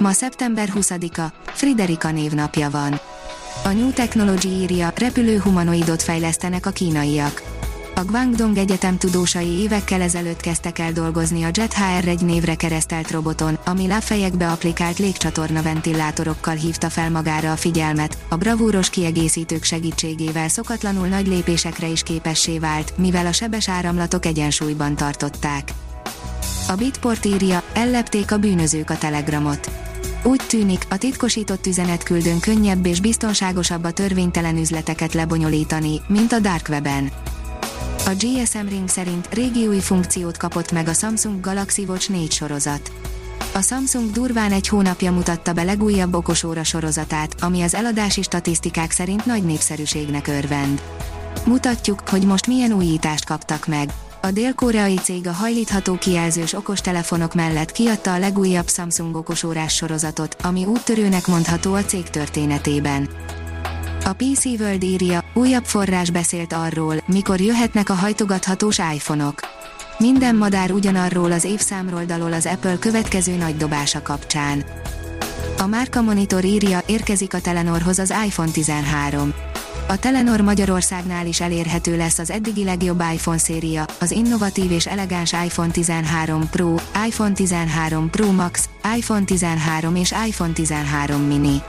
Ma szeptember 20-a, Friderika névnapja van. A New Technology írja, repülő humanoidot fejlesztenek a kínaiak. A Guangdong Egyetem tudósai évekkel ezelőtt kezdtek el dolgozni a Jet HR-1 névre keresztelt roboton, ami lábfejekbe applikált légcsatorna ventilátorokkal hívta fel magára a figyelmet, a bravúros kiegészítők segítségével szokatlanul nagy lépésekre is képessé vált, mivel a sebes áramlatok egyensúlyban tartották. A Bitport írja, ellepték a bűnözők a telegramot. Úgy tűnik, a titkosított üzenetküldőn könnyebb és biztonságosabb a törvénytelen üzleteket lebonyolítani, mint a Dark Web-en. A GSM Ring szerint régi új funkciót kapott meg a Samsung Galaxy Watch 4 sorozat. A Samsung durván egy hónapja mutatta be legújabb okosóra sorozatát, ami az eladási statisztikák szerint nagy népszerűségnek örvend. Mutatjuk, hogy most milyen újítást kaptak meg. A dél-koreai cég a hajlítható kijelzős okostelefonok mellett kiadta a legújabb Samsung okosórás sorozatot, ami úttörőnek mondható a cég történetében. A PC World írja, újabb forrás beszélt arról, mikor jöhetnek a hajtogathatós iPhone-ok. Minden madár ugyanarról az évszámról dalol az Apple következő nagy dobása kapcsán. A Márka Monitor írja, érkezik a Telenorhoz az iPhone 13. A Telenor Magyarországnál is elérhető lesz az eddigi legjobb iPhone széria, az innovatív és elegáns iPhone 13 Pro, iPhone 13 Pro Max, iPhone 13 és iPhone 13 mini.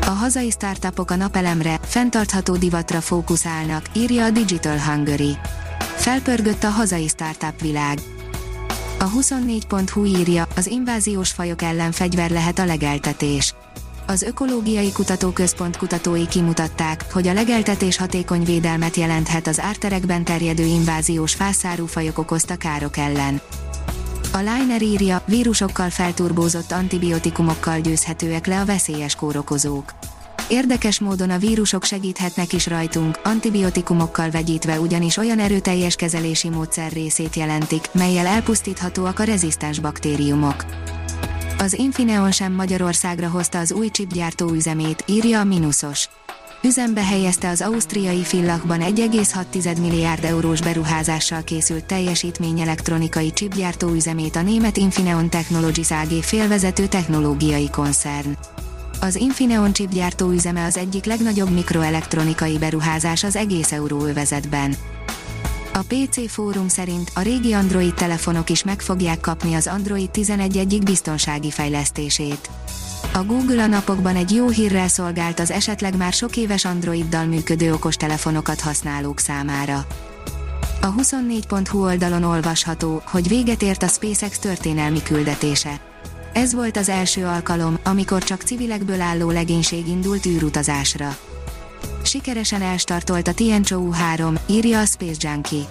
A hazai startupok a napelemre, fenntartható divatra fókuszálnak, írja a Digital Hungary. Felpörgött a hazai startup világ. A 24.hu írja, az inváziós fajok ellen fegyver lehet a legeltetés. Az Ökológiai Kutatóközpont kutatói kimutatták, hogy a legeltetés hatékony védelmet jelenthet az árterekben terjedő inváziós fászárú fajok okozta károk ellen. A Liner írja, vírusokkal felturbózott antibiotikumokkal győzhetőek le a veszélyes kórokozók. Érdekes módon a vírusok segíthetnek is rajtunk, antibiotikumokkal vegyítve ugyanis olyan erőteljes kezelési módszer részét jelentik, melyel elpusztíthatóak a rezisztens baktériumok. Az Infineon sem Magyarországra hozta az új chipgyártó üzemét, írja a Minusos. Üzembe helyezte az ausztriai Fillachban 1,6 milliárd eurós beruházással készült teljesítmény elektronikai chipgyártó üzemét a német Infineon Technologies AG félvezető technológiai koncern. Az Infineon chipgyártó üzeme az egyik legnagyobb mikroelektronikai beruházás az egész euróövezetben. A PC fórum szerint a régi Android telefonok is meg fogják kapni az Android 11 egyik biztonsági fejlesztését. A Google a napokban egy jó hírrel szolgált az esetleg már sok éves Androiddal működő okostelefonokat használók számára. A 24.hu oldalon olvasható, hogy véget ért a SpaceX történelmi küldetése. Ez volt az első alkalom, amikor csak civilekből álló legénység indult űrutazásra. Sikeresen elstartolt a Tianzhou 3, írja a Space Junkie.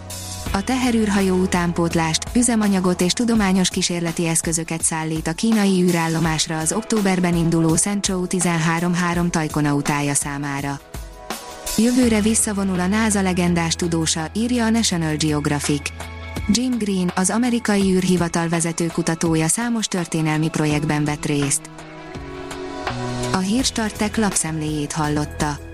A teherűrhajó utánpótlást, üzemanyagot és tudományos kísérleti eszközöket szállít a kínai űrállomásra az októberben induló Shenzhou 13-3 tajkonautája számára. Jövőre visszavonul a NASA legendás tudósa, írja a National Geographic. Jim Green, az amerikai űrhivatal vezető kutatója számos történelmi projektben vett részt. A Hírstartek lapszemléjét hallotta.